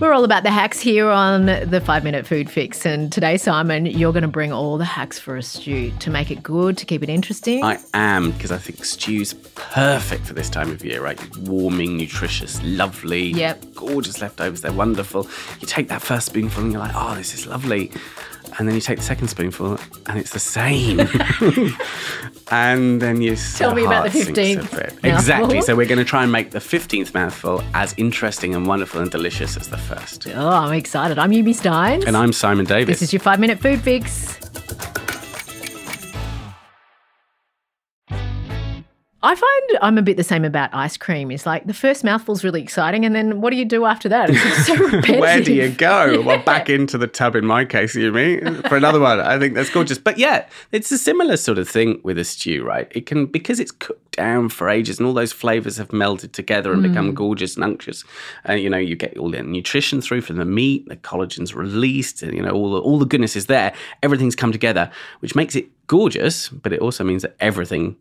We're all about the hacks here on the Five Minute Food Fix. And today, Simon, you're going to bring all the hacks for a stew to make it good, to keep it interesting. I am, because I think stew's perfect for this time of year, right? Warming, nutritious, lovely. Yep. Gorgeous leftovers, they're wonderful. You take that first spoonful and you're like, oh, this is lovely. And then you take the second spoonful and it's the same. and then you Tell me about the 15th Exactly. So we're going to try and make the 15th mouthful as interesting and wonderful and delicious as the first. Oh, I'm excited. I'm Yumi Stein. And I'm Simon Davis. This is your five minute food fix. I find I'm a bit the same about ice cream. It's like the first mouthful's really exciting, and then what do you do after that? It's so repetitive. Where do you go? Well, back into the tub in my case, you mean? For another one. I think that's gorgeous. But yeah, it's a similar sort of thing with a stew, right? It can, because it's cooked down for ages and all those flavors have melded together and Mm. become gorgeous and unctuous. And, you know, you get all the nutrition through from the meat, the collagen's released, and, you know, all the, all the goodness is there. Everything's come together, which makes it gorgeous, but it also means that everything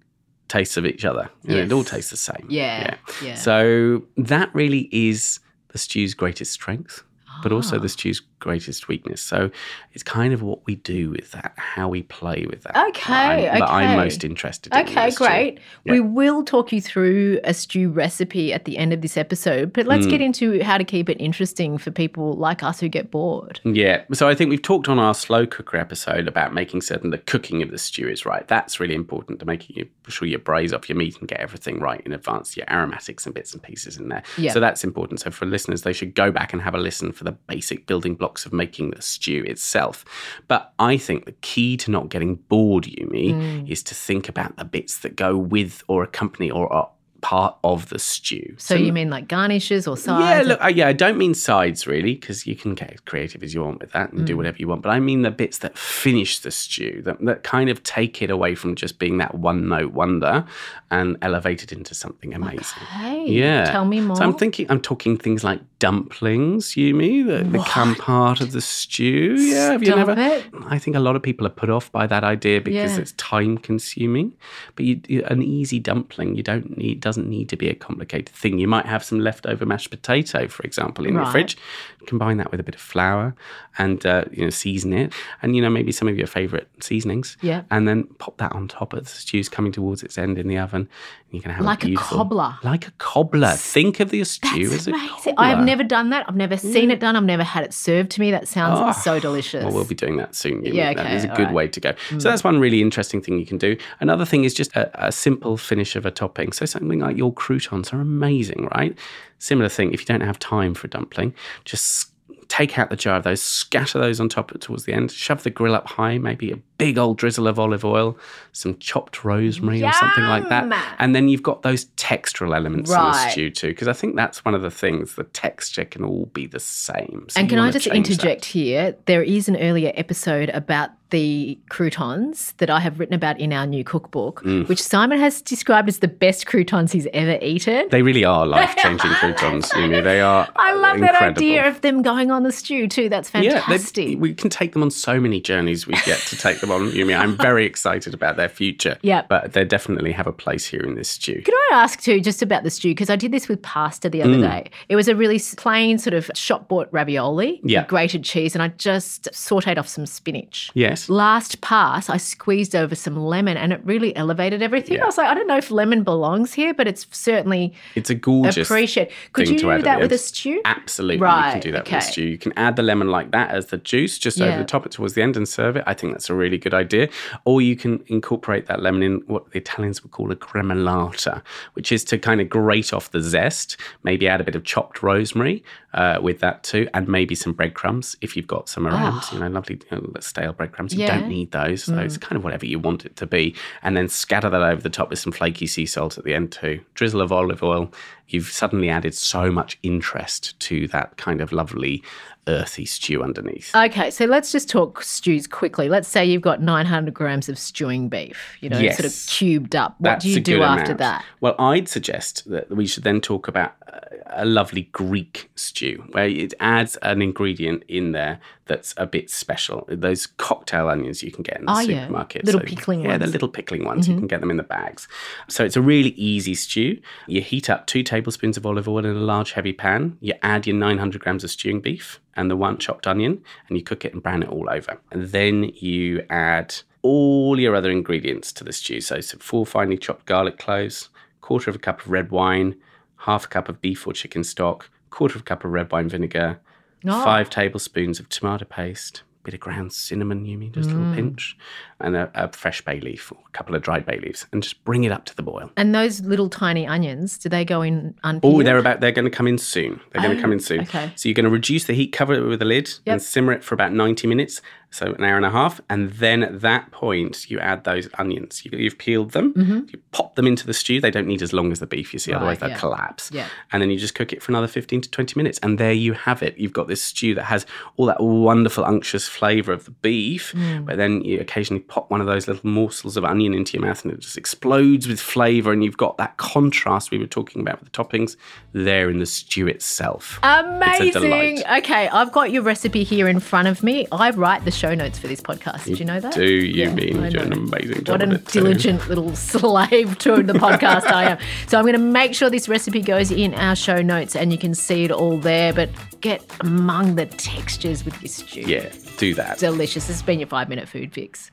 tastes of each other. You know, it all tastes the same. Yeah, Yeah, yeah. So that really is the stew's greatest strength, but also Ah. the stew's greatest weakness. So it's kind of what we do with that, how we play with that. Okay, that I'm, that I'm most interested in. Okay, great. Yeah. We will talk you through a stew recipe at the end of this episode, but let's Mm. get into how to keep it interesting for people like us who get bored. Yeah. So I think we've talked on our slow cooker episode about making certain the cooking of the stew is right. That's really important to making sure you braise off your meat and get everything right in advance, your aromatics and bits and pieces in there. Yeah. So that's important. So for listeners, they should go back and have a listen for the basic building blocks of making the stew itself. But I think the key to not getting bored, Yumi, Mm. is to think about the bits that go with or accompany or are part of the stew. So, you mean like garnishes or sides? Yeah, look, uh, yeah, I don't mean sides really, because you can get as creative as you want with that and do Mm. whatever you want. But I mean the bits that finish the stew, that, that kind of take it away from just being that one note wonder and elevate it into something amazing. Hey, Yeah. tell me more. So I'm thinking, I'm talking things like dumplings, Yumi, that become part of the stew. Yeah, have you never? it. I think a lot of people are put off by that idea because Yeah. it's time consuming. But you, you- an easy dumpling, you don't need doesn't need to be a complicated thing. You might have some leftover mashed potato, for example, in Right. fridge. Combine that with a bit of flour and uh, you know season it, and you know maybe some of your favorite seasonings. Yeah. And then pop that on top of the stew's coming towards its end in the oven. And you can have Like a beautiful, cobbler. Like a cobbler. Think of the stew That's as a amazing. I have never done that. I've never seen it done. I've never had it served to me. That sounds Oh, so delicious. Well, we'll be doing that soon. Yumi. Yeah, okay, is a good right. way to go. So that's one really interesting thing you can do. Another thing is just a, a simple finish of a topping. So something like your croutons are amazing, right? Similar thing. If you don't have time for a dumpling, just take out the jar of those, scatter those on top towards the end, shove the grill up high, maybe a big old drizzle of olive oil, some chopped rosemary or something like that. And then you've got those textural elements in the stew too, because I think that's one of the things. The texture can all be the same. So and can I just change that. interject here? There is an earlier episode about the croutons that I have written about in our new cookbook, Mm. which Simon has described as the best croutons he's ever eaten. They really are life changing croutons, Yumi. They are. I love incredible. that idea of them going on the stew too. That's fantastic. they, we can take them on so many journeys we get to take them on, Yumi. I'm very excited about their future. Yeah. But they definitely have a place here in this stew. Can I ask too, just about the stew? Because I did this with pasta the other Mm. day. It was a really plain sort of shop bought ravioli, Yeah. with grated cheese, and I just sauteed off some spinach. Yes. Last pass, I squeezed over some lemon and it really elevated everything. Yeah. I was like, I don't know if lemon belongs here, but it's certainly It's a gorgeous appreciated. Could you to do that with a stew? Absolutely, Right. you can do that okay. with a stew. You can add the lemon like that as the juice, just Yeah. over the top it towards the end, and serve it. I think that's a really good idea. Or you can incorporate that lemon in what the Italians would call a gremolata, which is to kind of grate off the zest. Maybe add a bit of chopped rosemary uh, with that too, and maybe some breadcrumbs if you've got some around. You know, lovely you know, stale breadcrumbs. You Ah. Yeah. Mm. don't need those, so it's kind of whatever you want it to be. And then scatter that over the top with some flaky sea salt at the end too. Drizzle of olive oil. You've suddenly added so much interest to that kind of lovely earthy stew underneath. Okay, so let's just talk stews quickly. Let's say you've got 900 grams of stewing beef, you know, sort of cubed up. What That's do you do after amount. that? Well, I'd suggest that we should then talk about uh, a lovely Greek stew where it adds an ingredient in there that's a bit special. Those cocktail onions you can get in the Oh, yeah. supermarket. Little pickling Yeah, the ones. Mm-hmm. little pickling ones. You can get them in the bags. So it's a really easy stew. You heat up two tablespoons of olive oil in a large heavy pan. You add your 900 grams of stewing beef and the one chopped onion, and you cook it and brown it all over. And then you add all your other ingredients to the stew. So some four finely chopped garlic cloves, quarter of a cup of red wine, half a cup of beef or chicken stock, quarter of a cup of red wine vinegar, Oh. five tablespoons of tomato paste, bit of ground cinnamon, Yumi, just a little mm. pinch, and a, a fresh bay leaf or a couple of dried bay leaves, and just bring it up to the boil. And those little tiny onions, do they go in unpeeled? Oh, they're about. They're going to come in soon. They're going to ah, come in soon. okay. So you're going to reduce the heat, cover it with a lid, Yep. and simmer it for about 90 minutes. So an hour and a half, and then at that point you add those onions. You, you've peeled them. You pop them into the stew. They don't need as long as the beef. You see, otherwise Mm-hmm. They'll yeah. collapse. Yeah. And then you just cook it for another 15 to 20 minutes, and there you have it. You've got this stew that has all that wonderful unctuous flavour of the beef, Mm. but then you occasionally pop one of those little morsels of onion into your mouth, and it just explodes with flavour, and you've got that contrast we were talking about with the toppings there in the stew itself. Amazing. Okay, I've got your recipe here in front of me. I write the show notes for this podcast. Did you know that? Do you Yeah, mean you're an amazing job What a it too. diligent little slave to the podcast I am. So I'm going to make sure this recipe goes in our show notes and you can see it all there. But get among the textures with your stew. Yeah, do that. Delicious. This has been your five minute food fix.